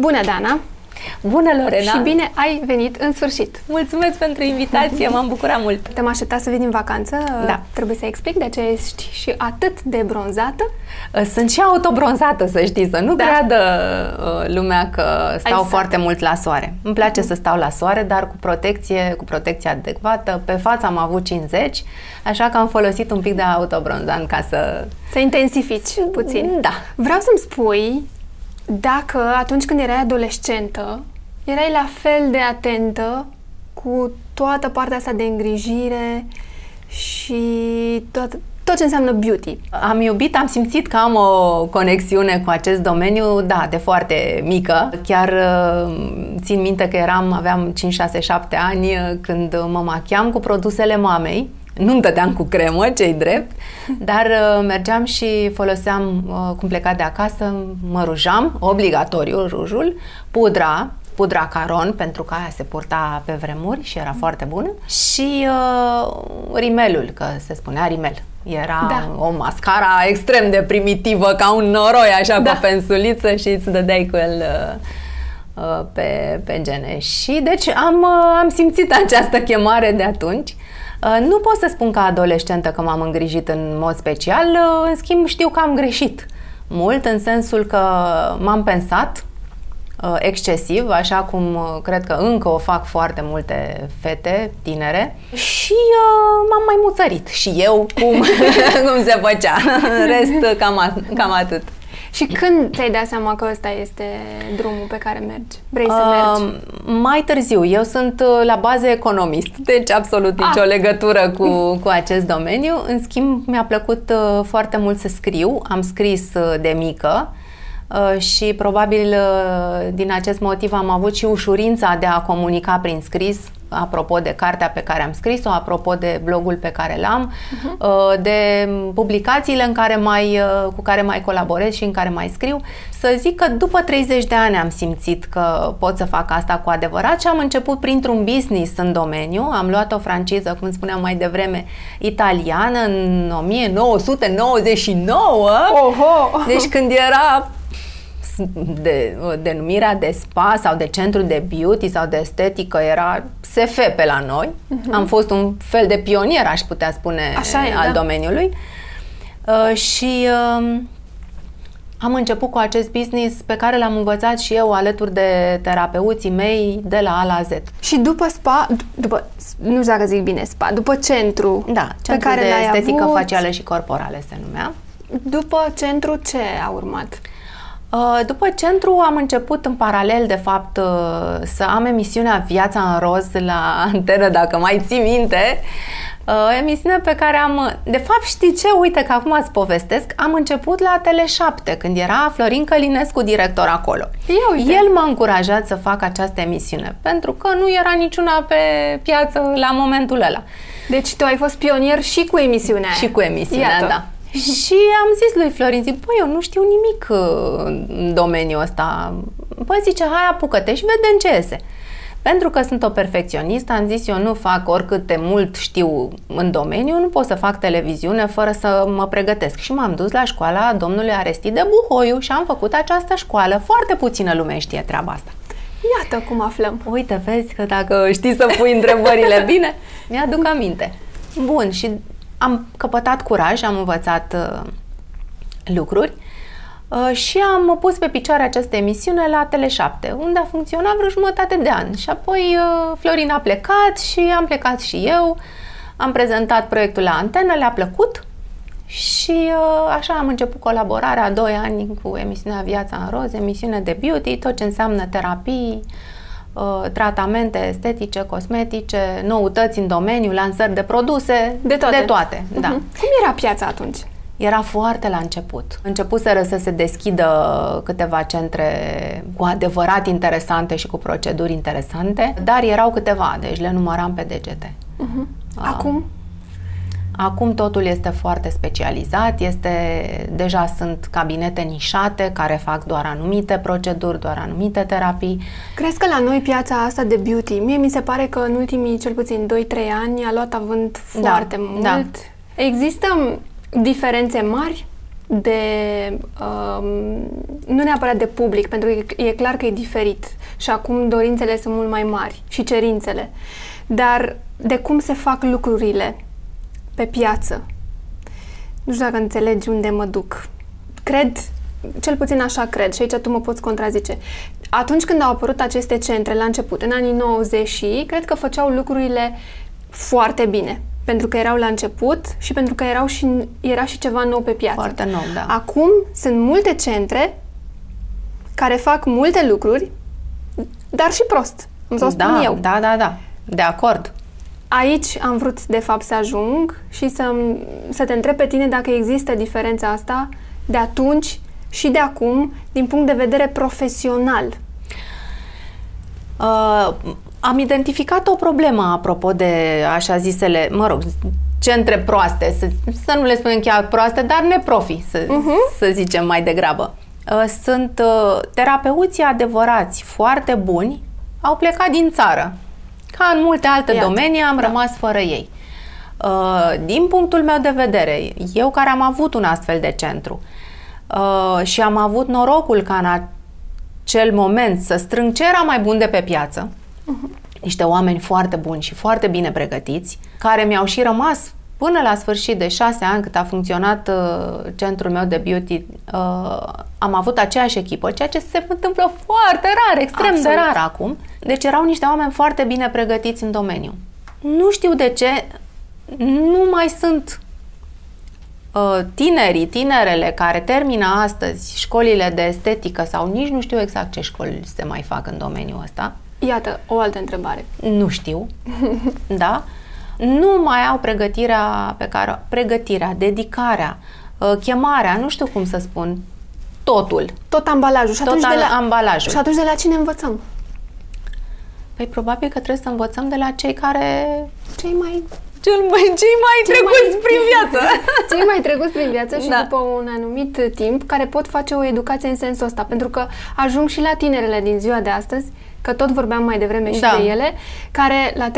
Bună, Dana! Bună, Lorena! Și bine ai venit în sfârșit! Mulțumesc pentru invitație, m-am bucurat mult! Te-am așteptat să vin în vacanță, da. trebuie să explic, de aceea ești și atât de bronzată. Sunt și autobronzată, să știi, să nu da. creadă uh, lumea că stau exact. foarte mult la soare. Îmi place uh-huh. să stau la soare, dar cu protecție, cu protecție adecvată. Pe față am avut 50, așa că am folosit un pic de autobronzant ca să... Să intensifici puțin. Da. Vreau să-mi spui dacă atunci când erai adolescentă, erai la fel de atentă cu toată partea asta de îngrijire și tot, tot ce înseamnă beauty. Am iubit, am simțit că am o conexiune cu acest domeniu, da, de foarte mică. Chiar uh, țin minte că eram, aveam 5, 6, 7 ani uh, când mă machiam cu produsele mamei nu-mi dădeam cu cremă, cei drept, dar uh, mergeam și foloseam, uh, cum pleca de acasă, mă rujam, obligatoriu rujul, pudra, pudra caron, pentru că aia se purta pe vremuri și era foarte bună, și uh, rimelul, că se spunea rimel. Era da. o mascara extrem de primitivă, ca un noroi, așa, da. pe pensuliță și îți dădeai cu el uh, uh, pe, pe gene. Și deci am, uh, am simțit această chemare de atunci. Uh, nu pot să spun ca adolescentă că m-am îngrijit în mod special, uh, în schimb știu că am greșit mult, în sensul că m-am pensat uh, excesiv, așa cum cred că încă o fac foarte multe fete tinere și m-am mai muțărit și eu cum, cum se făcea. În rest, cam, cam atât. Și când ți-ai dat seama că ăsta este drumul pe care mergi? Vrei să uh, mergi? Mai târziu. Eu sunt uh, la bază economist, deci absolut ah. nicio legătură cu, cu acest domeniu. În schimb, mi-a plăcut uh, foarte mult să scriu. Am scris uh, de mică uh, și probabil uh, din acest motiv am avut și ușurința de a comunica prin scris apropo de cartea pe care am scris-o, apropo de blogul pe care l-am, uh-huh. de publicațiile în care mai, uh, cu care mai colaborez și în care mai scriu, să zic că după 30 de ani am simțit că pot să fac asta cu adevărat și am început printr-un business în domeniu. Am luat o franciză, cum spuneam mai devreme, italiană în 1999. Oho! Deci când era de, denumirea de spa sau de centru de beauty sau de estetică era SF pe la noi. Uh-huh. Am fost un fel de pionier, aș putea spune, Așa e, al da. domeniului. Uh, și uh, am început cu acest business pe care l-am învățat și eu alături de terapeuții mei de la A la Z. Și după spa, după, nu știu dacă zic bine spa, după centru da, centru pe care de estetică avut, facială și corporală se numea. După centru ce a urmat? Uh, după centru am început în paralel, de fapt, uh, să am emisiunea Viața în Roz la antenă, dacă mai ții minte, uh, emisiune pe care am... De fapt, știi ce? Uite că acum îți povestesc. Am început la Tele7, când era Florin Călinescu director acolo. Ia uite. El m-a încurajat să fac această emisiune, pentru că nu era niciuna pe piață la momentul ăla. Deci tu ai fost pionier și cu emisiunea Și cu emisiunea, Iată. da. și am zis lui Florin, zic, păi, eu nu știu nimic uh, în domeniul ăsta. Păi zice, hai apucă-te și vedem ce iese. Pentru că sunt o perfecționistă, am zis eu nu fac oricât de mult știu în domeniu, nu pot să fac televiziune fără să mă pregătesc. Și m-am dus la școala domnului Arestide Buhoiu și am făcut această școală. Foarte puțină lume știe treaba asta. Iată cum aflăm. Uite, vezi că dacă știi să pui întrebările bine, mi-aduc aminte. Bun, și am căpătat curaj, am învățat uh, lucruri uh, și am pus pe picioare această emisiune la Tele7, unde a funcționat vreo jumătate de an. Și apoi uh, Florin a plecat și am plecat și eu, am prezentat proiectul la antenă, le-a plăcut și uh, așa am început colaborarea, doi ani cu emisiunea Viața în Roz, emisiune de beauty, tot ce înseamnă terapii, Uh, tratamente estetice, cosmetice, noutăți în domeniu, lansări de produse, de toate. De toate uh-huh. da. Cum era piața atunci? Era foarte la început. Începuseră să se deschidă câteva centre cu adevărat interesante și cu proceduri interesante, dar erau câteva, deci le număram pe degete. Uh-huh. Acum? Acum totul este foarte specializat, este, deja sunt cabinete nișate care fac doar anumite proceduri, doar anumite terapii. Crezi că la noi piața asta de beauty, mie mi se pare că în ultimii cel puțin 2-3 ani a luat avânt da, foarte da, mult. Da. Există diferențe mari de, um, nu neapărat de public, pentru că e clar că e diferit și acum dorințele sunt mult mai mari și cerințele, dar de cum se fac lucrurile pe piață. Nu știu dacă înțelegi unde mă duc. Cred, cel puțin așa cred și aici tu mă poți contrazice. Atunci când au apărut aceste centre la început, în anii 90 și cred că făceau lucrurile foarte bine pentru că erau la început și pentru că erau și, era și ceva nou pe piață. Foarte nou, da. Acum sunt multe centre care fac multe lucruri, dar și prost, am să o spun da, eu. Da, da, da, de acord. Aici am vrut, de fapt, să ajung și să, să te întreb pe tine dacă există diferența asta de atunci și de acum, din punct de vedere profesional. Uh, am identificat o problemă apropo de așa zisele, mă rog, centre proaste, să, să nu le spunem chiar proaste, dar neprofi, să, uh-huh. să zicem mai degrabă. Uh, sunt uh, terapeuții adevărați, foarte buni, au plecat din țară. Ca în multe alte Iată. domenii am da. rămas fără ei. Uh, din punctul meu de vedere, eu care am avut un astfel de centru și am avut norocul ca în acel moment să strâng ce era mai bun de pe piață, uh-huh. niște oameni foarte buni și foarte bine pregătiți, care mi-au și rămas până la sfârșit de șase ani cât a funcționat uh, centrul meu de beauty, uh, am avut aceeași echipă, ceea ce se întâmplă foarte rar, extrem Absolut. de rar acum. Deci erau niște oameni foarte bine pregătiți în domeniu. Nu știu de ce nu mai sunt uh, tinerii, tinerele care termină astăzi școlile de estetică sau nici nu știu exact ce școli se mai fac în domeniul ăsta, Iată, o altă întrebare. Nu știu, da? Nu mai au pregătirea pe care, pregătirea, dedicarea, uh, chemarea, nu știu cum să spun, totul. Tot ambalajul. Și Tot atunci, de la, ambalajul. și atunci de la cine învățăm? Păi probabil că trebuie să învățăm de la cei care... Cei mai cel mai, cei mai cei trecuți mai... prin viață. cei mai trecuți prin viață și da. după un anumit timp care pot face o educație în sensul ăsta. Pentru că ajung și la tinerele din ziua de astăzi că tot vorbeam mai devreme și da. de ele, care la 13-14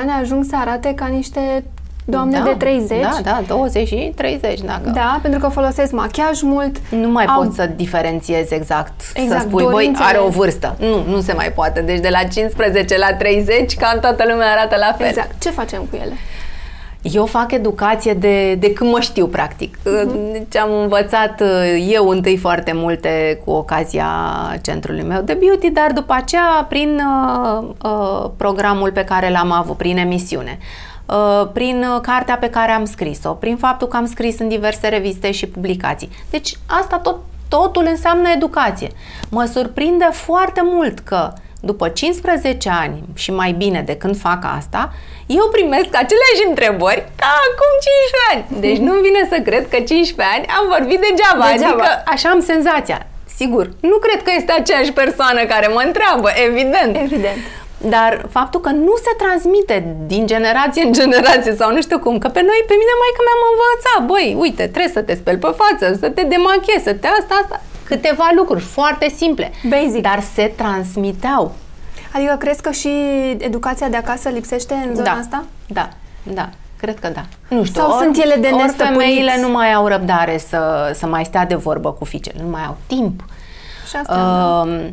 ani ajung să arate ca niște doamne da, de 30. Da, da, 20 și 30, dacă... Da, pentru că folosesc machiaj mult. Nu mai au... pot să diferențiez exact, exact să spui, dorințele... băi, are o vârstă. Nu, nu se mai poate. Deci de la 15 la 30, cam toată lumea arată la fel. Exact. Ce facem cu ele? Eu fac educație de, de când mă știu, practic. Uh-huh. Deci am învățat uh, eu întâi foarte multe cu ocazia centrului meu de beauty, dar după aceea prin uh, uh, programul pe care l-am avut, prin emisiune. Uh, prin cartea pe care am scris-o, prin faptul că am scris în diverse reviste și publicații. Deci asta tot, totul înseamnă educație. Mă surprinde foarte mult că după 15 ani și mai bine de când fac asta, eu primesc aceleași întrebări ca acum 15 ani. Deci nu vine să cred că 15 ani am vorbit degeaba, degeaba. adică așa am senzația. Sigur, nu cred că este aceeași persoană care mă întreabă, evident. Evident. Dar faptul că nu se transmite din generație în generație sau nu știu cum, că pe noi, pe mine mai că mi-am învățat, băi, uite, trebuie să te speli pe față, să te demachiezi, să te asta, asta. Câteva lucruri foarte simple. Basic. Dar se transmiteau. Adică crezi că și educația de acasă lipsește în zona da. asta? Da, da. Cred că da. Nu știu. Sau ori, sunt ele de ori femeile nu mai au răbdare să, să mai stea de vorbă cu fiicele, nu mai au timp. Și asta, uh, da.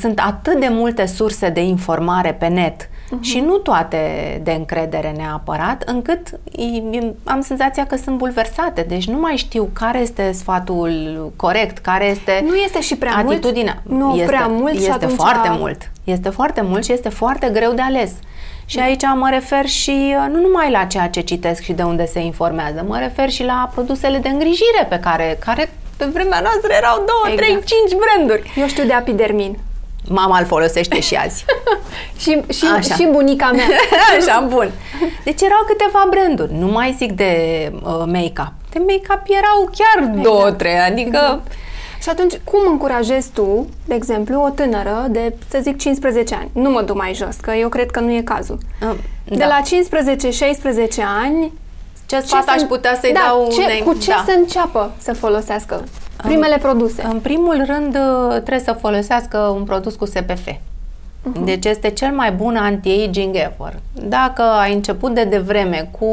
Sunt atât de multe surse de informare pe net uh-huh. și nu toate de încredere neapărat, încât am senzația că sunt bulversate, deci nu mai știu care este sfatul corect, care este Nu este și prea atitudinea. mult? Nu este, prea mult Este și atunci foarte a... mult. Este foarte mult și este foarte greu de ales. Și da. aici mă refer și uh, nu numai la ceea ce citesc și de unde se informează, mă refer și la produsele de îngrijire pe care, care pe vremea noastră erau 2, exact. 3, 5 branduri. Eu știu de apidermin. Mama îl folosește și azi. și, și, Așa. și bunica mea. Așa, bun. Deci erau câteva branduri. Nu mai zic de uh, make-up. De make-up erau chiar exact. două, trei, adică... Exact. Și atunci, cum încurajezi tu, de exemplu, o tânără de, să zic, 15 ani? Nu mă duc mai jos, că eu cred că nu e cazul. Uh, de da. la 15-16 ani... Ce sfat aș putea să-i da, dau ce, unei... Cu ce da. să înceapă să folosească primele produse? În primul rând, trebuie să folosească un produs cu SPF. Uh-huh. Deci este cel mai bun anti-aging ever. Dacă ai început de devreme cu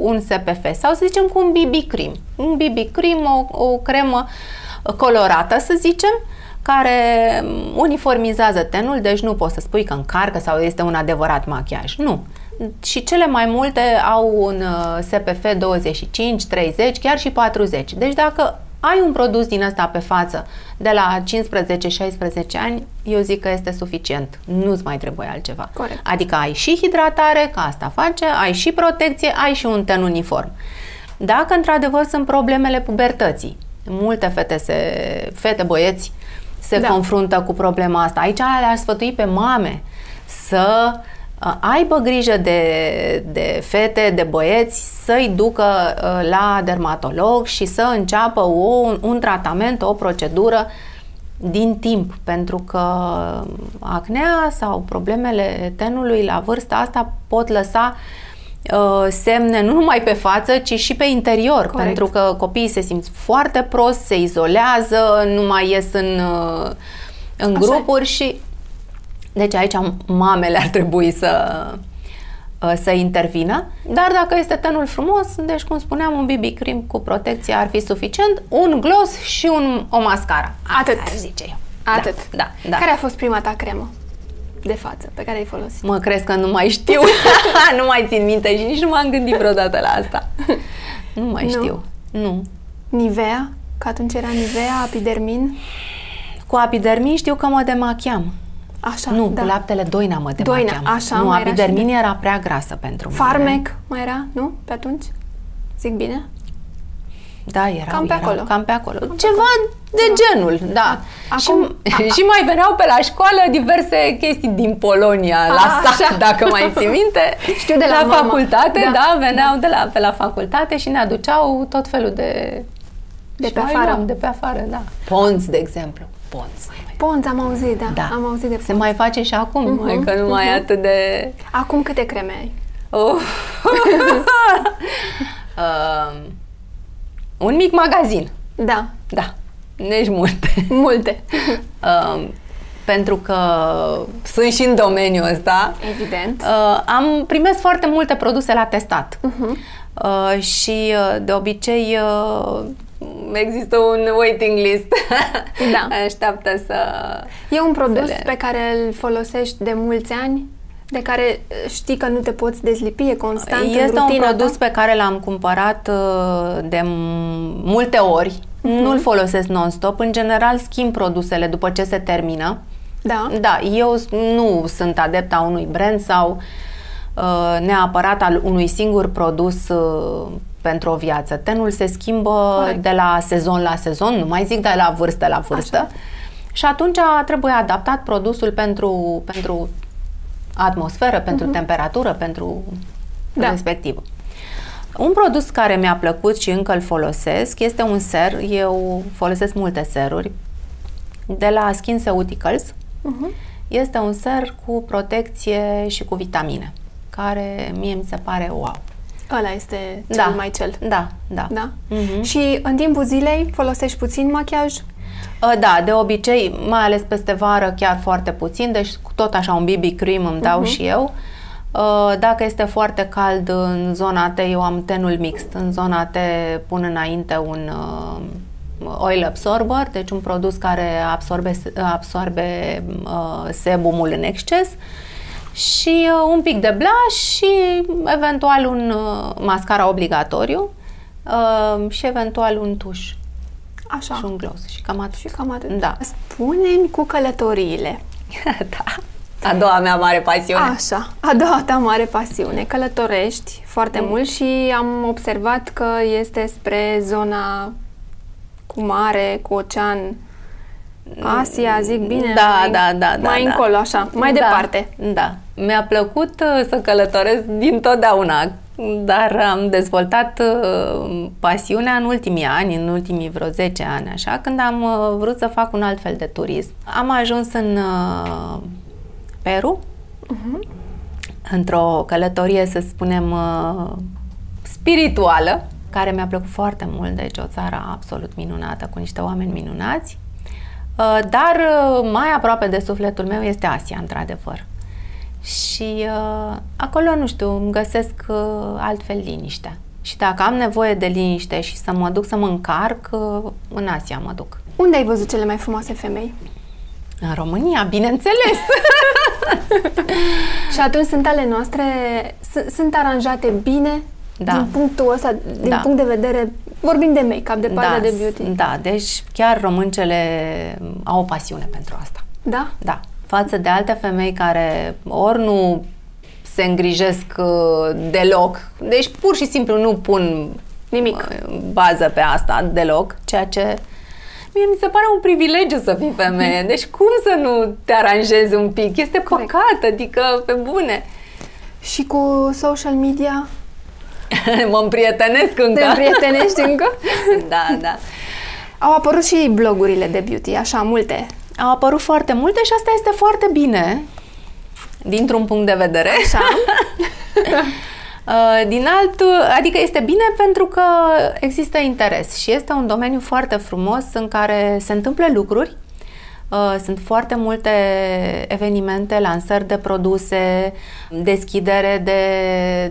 un SPF sau să zicem cu un BB cream, un BB cream, o, o cremă colorată, să zicem, care uniformizează tenul, deci nu poți să spui că încarcă sau este un adevărat machiaj. Nu. Și cele mai multe au un uh, SPF 25, 30, chiar și 40. Deci dacă ai un produs din ăsta pe față de la 15-16 ani, eu zic că este suficient. Nu-ți mai trebuie altceva. Corect. Adică ai și hidratare, ca asta face, ai și protecție, ai și un ten uniform. Dacă într-adevăr sunt problemele pubertății, multe fete, se, fete băieți se da. confruntă cu problema asta. Aici le-aș sfătui pe mame să uh, aibă grijă de, de fete, de băieți, să-i ducă la dermatolog și să înceapă o, un tratament, o procedură din timp, pentru că acnea sau problemele tenului la vârsta asta pot lăsa uh, semne nu numai pe față, ci și pe interior, Corect. pentru că copiii se simt foarte prost, se izolează, nu mai ies în, uh, în grupuri și deci aici mamele ar trebui să, uh, să intervină, dar dacă este tenul frumos, deci cum spuneam, un BB cream cu protecție ar fi suficient, un gloss și un, o mascara. Atât. Asta zice eu. Atât. Da, da, da. Care a fost prima ta cremă de față pe care ai folosit? Mă crezi că nu mai știu, nu mai țin minte și nici nu m-am gândit vreodată la asta. Nu mai nu. știu. Nu. Nivea? Că atunci era Nivea, apidermin? Cu apidermin știu că mă demachiam. Așa, nu, da. cu laptele Doina mă demacheam. Doina, așa, Nu, mai era apidermin și era prea grasă pentru mine. Farmec mai era, nu? Pe atunci? Zic bine? Da, era. Cam pe erau, acolo. Cam pe acolo. Cam pe Ceva acolo. de genul, da. Acum- și, și mai veneau pe la școală diverse chestii din Polonia, A, la sac, așa. dacă mai ții minte. Știu de la mama. facultate, Da. da, veneau de la, pe la facultate și ne aduceau tot felul de... De și pe mai afară. luam De pe afară, da. Ponți, de exemplu. Ponți. Ponț, am auzit, da. Da. Am auzit de Se mai face și acum, Mhm, mai că nu mai e mhm. atât de... Acum câte creme ai? Oh. uh, un mic magazin. Da, Da, nici multe. multe. uh, pentru că sunt și în domeniul ăsta. Evident. Uh, am primesc foarte multe produse la testat. Mhm. Uh, și uh, de obicei uh, există un waiting list. Da. Așteaptă să... E un produs le- pe care îl folosești de mulți ani, de care uh, știi că nu te poți dezlipi, e constant în Este un rutina produs ta? pe care l-am cumpărat uh, de m- multe ori. Mhm. Nu-l folosesc non-stop. În general schimb produsele după ce se termină. Da. Da, eu s- nu sunt adepta unui brand sau uh, neapărat al unui singur produs uh, pentru o viață. Tenul se schimbă Corect. de la sezon la sezon, nu mai zic de la vârstă la vârstă. Așa. Și atunci trebuie adaptat produsul pentru, pentru atmosferă, pentru temperatură, pentru Mhm. Da. respectiv. Un produs care mi-a plăcut și încă îl folosesc este un ser. Eu folosesc multe seruri de la SkinCeuticals. Mhm. Este un ser cu protecție și cu vitamine, care mie mi se pare wow. Ăla este cel Da. mai cel. Da, da. Da? Mhm. Și în timpul zilei folosești puțin machiaj? Uh, Da, de obicei, mai ales peste vară, chiar foarte puțin, deci cu tot așa un BB cream îmi dau și eu. Uh, Dacă este foarte cald în zona T, eu am tenul mixt. În zona T pun înainte un uh, oil absorber, deci un produs care absorbe, absorbe uh, sebumul în exces și uh, un pic de blush și eventual un uh, mascara obligatoriu uh, și eventual un tuș Așa. și un gloss și cam atât. Și cam atât. Da. Spune-mi cu călătoriile. da. A doua mea mare pasiune. Așa, a doua ta mare pasiune. Călătorești foarte Mm. mult și am observat că este spre zona cu mare, cu ocean. Asia, zic bine? Da, mai, da, da, da, Mai da. încolo, așa, mai da, departe. Da. Mi-a plăcut uh, să călătoresc din totdeauna, dar am dezvoltat uh, pasiunea în ultimii ani, în ultimii vreo 10 ani, așa, când am uh, vrut să fac un alt fel de turism. Am ajuns în uh, Peru, într-o călătorie, să spunem, uh, spirituală, care mi-a plăcut foarte mult, deci o țară absolut minunată, cu niște oameni minunați. Uh, dar uh, mai aproape de sufletul meu este Asia, într-adevăr. Și uh, acolo, nu știu, îmi găsesc uh, altfel liniștea. Și dacă am nevoie de liniște și să mă duc să mă încarc, uh, în Asia mă duc. Unde ai văzut cele mai frumoase femei? În România, bineînțeles! și atunci sunt ale noastre, sunt aranjate bine da. din punctul ăsta, din da. punct de vedere, vorbim de make-up, de partea da, de beauty. Da, deci chiar româncele au o pasiune pentru asta. Da? Da. Față de alte femei care ori nu se îngrijesc uh, deloc, deci pur și simplu nu pun nimic uh, bază pe asta deloc, ceea ce mie mi se pare un privilegiu să fii femeie. Deci cum să nu te aranjezi un pic? Este Corect. păcat, adică pe bune. Și cu social media? mă împrietenesc încă. Te împrietenești încă? da, da. Au apărut și blogurile de beauty, așa, multe. Au apărut foarte multe și asta este foarte bine, dintr-un punct de vedere. Așa. Uh, din altul, adică este bine pentru că există interes și este un domeniu foarte frumos în care se întâmplă lucruri Uh, sunt foarte multe evenimente, lansări de produse, deschidere de,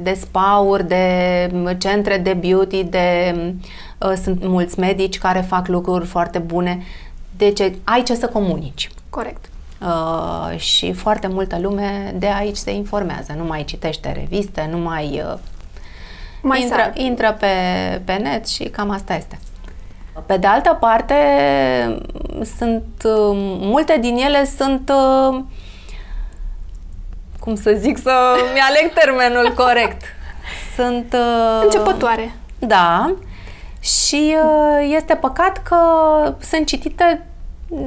de spa-uri, de centre de beauty, de, uh, sunt mulți medici care fac lucruri foarte bune. Deci ai ce să comunici. Corect. Uh, și foarte multă lume de aici se informează. Nu mai citește reviste, nu mai, uh, mai intră, intră pe, pe net și cam asta este. Pe de altă parte, sunt multe din ele sunt cum să zic să mi-aleg termenul corect. Sunt începătoare. Da. Și este păcat că sunt citite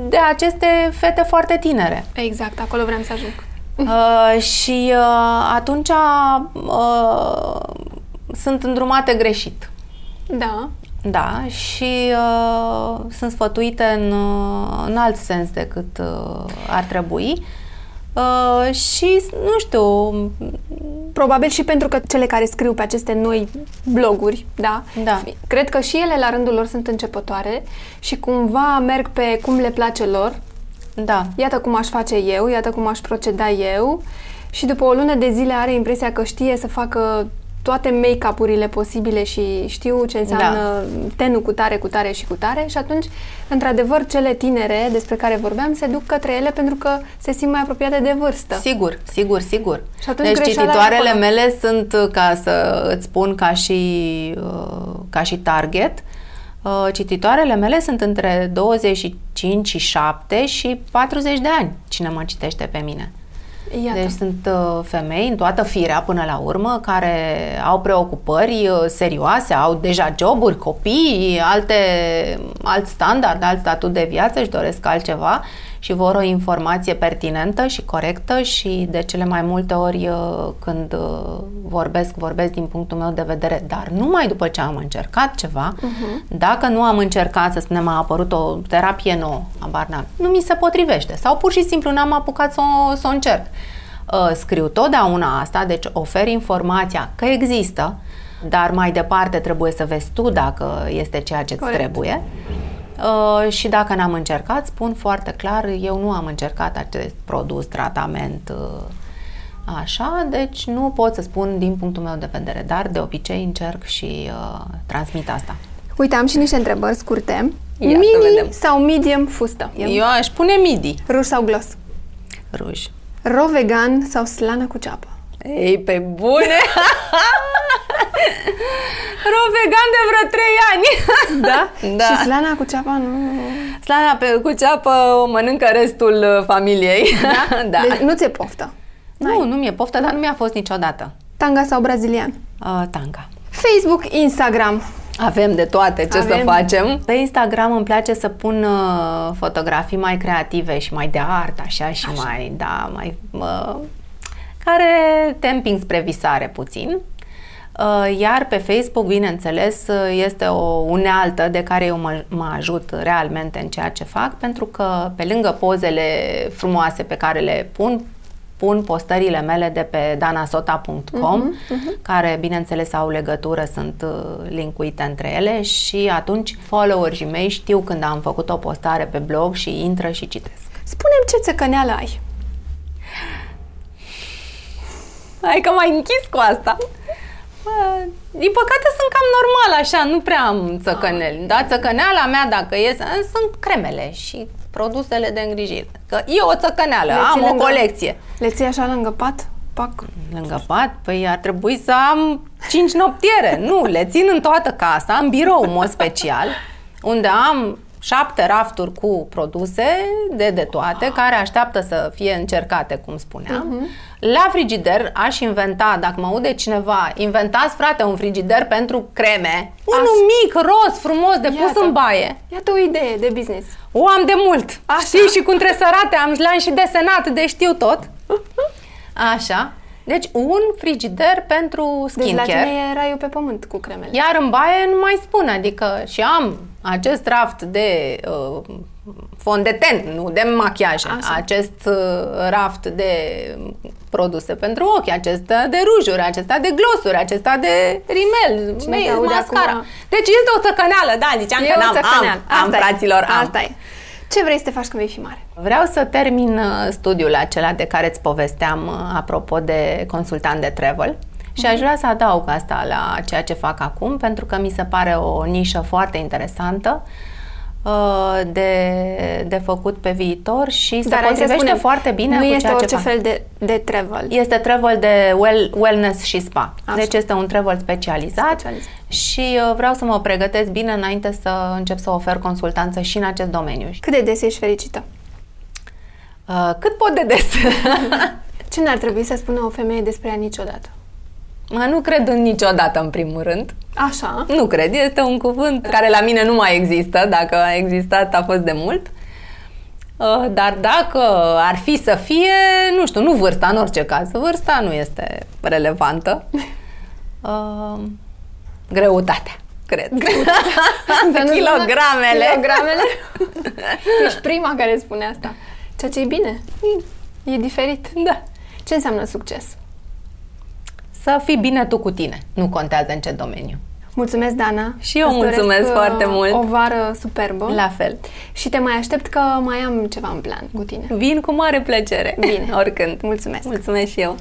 de aceste fete foarte tinere. Exact, acolo vreau să ajung. Uh, și uh, atunci uh, sunt îndrumate greșit. Da. Da, și uh, sunt sfătuite în, uh, în alt sens decât uh, ar trebui. Uh, și, nu știu... Probabil și pentru că cele care scriu pe aceste noi bloguri, da? Da. Cred că și ele la rândul lor sunt începătoare și cumva merg pe cum le place lor. Da. Iată cum aș face eu, iată cum aș proceda eu și după o lună de zile are impresia că știe să facă toate make-up-urile posibile și știu ce înseamnă da. tenul cu tare, cu tare și cu tare și atunci, într-adevăr, cele tinere despre care vorbeam se duc către ele pentru că se simt mai apropiate de vârstă. Sigur, sigur, sigur. Și atunci deci cititoarele mele sunt, ca să îți spun, ca și, uh, ca și target, uh, cititoarele mele sunt între 25 și 7 și 40 de ani, cine mă citește pe mine. Iată. Deci sunt uh, femei în toată firea până la urmă care au preocupări uh, serioase, au deja joburi, copii, alte, alt standard, alt statut de viață, își doresc altceva și vor o informație pertinentă și corectă și de cele mai multe ori uh, când vorbesc, vorbesc din punctul meu de vedere, dar numai după ce am încercat ceva, uh-huh. dacă nu am încercat, să spunem, a apărut o terapie nouă, abar n-am, nu mi se potrivește sau pur și simplu n-am apucat să o, să o încerc. Uh, scriu totdeauna asta, deci ofer informația că există, dar mai departe trebuie să vezi tu dacă este ceea ce îți trebuie. Uh, și dacă n-am încercat, spun foarte clar, eu nu am încercat acest produs, tratament, uh, așa, deci nu pot să spun din punctul meu de vedere, dar de obicei încerc și uh, transmit asta. Uite, am și niște întrebări scurte. Ia Mini sau medium fustă? Eu aș pune midi. Ruj sau gloss? Ruj. Ro vegan sau slană cu ceapă? Ei, pe bune! Ro vegan de vreo 3 ani. Da? Da. Și slana cu ceapă nu... Slana pe, cu ceapă o mănâncă restul uh, familiei. Da? da. Deci nu ți-e poftă? Nu, nu mi-e poftă, dar nu mi-a fost niciodată. Tanga sau brazilian? Uh, tanga. Facebook, Instagram. Avem de toate ce Avem. să facem. Pe Instagram îmi place să pun uh, fotografii mai creative și mai de artă, așa, și așa. mai, da, mai... Uh, care te împing spre visare puțin. Uh, iar pe Facebook, bineînțeles, uh, este o unealtă de care eu mă, mă ajut realmente în ceea ce fac, pentru că pe lângă pozele frumoase pe care le pun, pun postările mele de pe danasota.com, uh-huh, uh-huh. care, bineînțeles, au legătură, sunt uh, linkuite între ele și atunci followerii mei știu când am făcut o postare pe blog și intră și citesc. Spune-mi ce țăcăneală ai. Hai că m-ai închis cu asta. Din păcate sunt cam normal așa, nu prea am țăcăneli. Da, țăcăneala mea dacă e, sunt cremele și produsele de îngrijire. Că e o țăcăneală, le am lângă, o colecție. Le ții așa lângă pat? Pac? Lângă pat? Păi ar trebui să am cinci noptiere. nu, le țin în toată casa, în birou în mod special, unde am șapte rafturi cu produse de, de toate, care așteaptă să fie încercate, cum spuneam. Uh-huh. La frigider aș inventa, dacă mă aude cineva, inventați, frate, un frigider pentru creme. Așa. Unul mic, roz, frumos, de Iată. pus în baie. Iată o idee de business. O am de mult. Așa. Știi, și cu întresărate am, le-am și desenat, de știu tot. Așa. Deci un frigider pentru skincare. Deci la tine e raiul pe pământ cu cremele. Iar în baie nu mai spun, adică și am acest raft de uh, fond de tent, nu de machiaje, Așa. acest uh, raft de produse pentru ochi, acesta de rujuri, acesta de glosuri, acesta de rimel, Cine mascara. Acum... Deci este o țăcăneală, da, ziceam e că n-am, am, am, fraților, am. Asta e. Ce vrei să te faci când vei fi mare? Vreau să termin uh, studiul acela de care îți povesteam uh, apropo de consultant de travel. Și aș vrea să adaug asta la ceea ce fac acum, pentru că mi se pare o nișă foarte interesantă uh, de, de făcut pe viitor și se potrivește spune, foarte bine nu cu este ceea orice ce fel de, de travel. Este travel de well, wellness și spa. Așa. Deci este un travel specializat, specializat. și uh, vreau să mă pregătesc bine înainte să încep să ofer consultanță și în acest domeniu. Cât de des ești fericită? Uh, cât pot de des. Ce n-ar trebui să spună o femeie despre ea niciodată? Mă, nu cred în niciodată, în primul rând. Așa? Nu cred. Este un cuvânt care la mine nu mai există. Dacă a existat, a fost de mult. Uh, dar dacă ar fi să fie, nu știu, nu vârsta în orice caz. Vârsta nu este relevantă. Uh, greutatea, cred. Greutatea. Kilogramele. Kilogramele? Ești prima care spune asta. Ceea ce e bine. E diferit. Da. Ce înseamnă succes? Să fii bine tu cu tine. Nu contează în ce domeniu. Mulțumesc, Dana. Și eu Îți mulțumesc uh, foarte mult. O vară superbă. La fel. Și te mai aștept că mai am ceva în plan cu tine. Vin cu mare plăcere. Bine. Oricând. Mulțumesc. Mulțumesc și eu.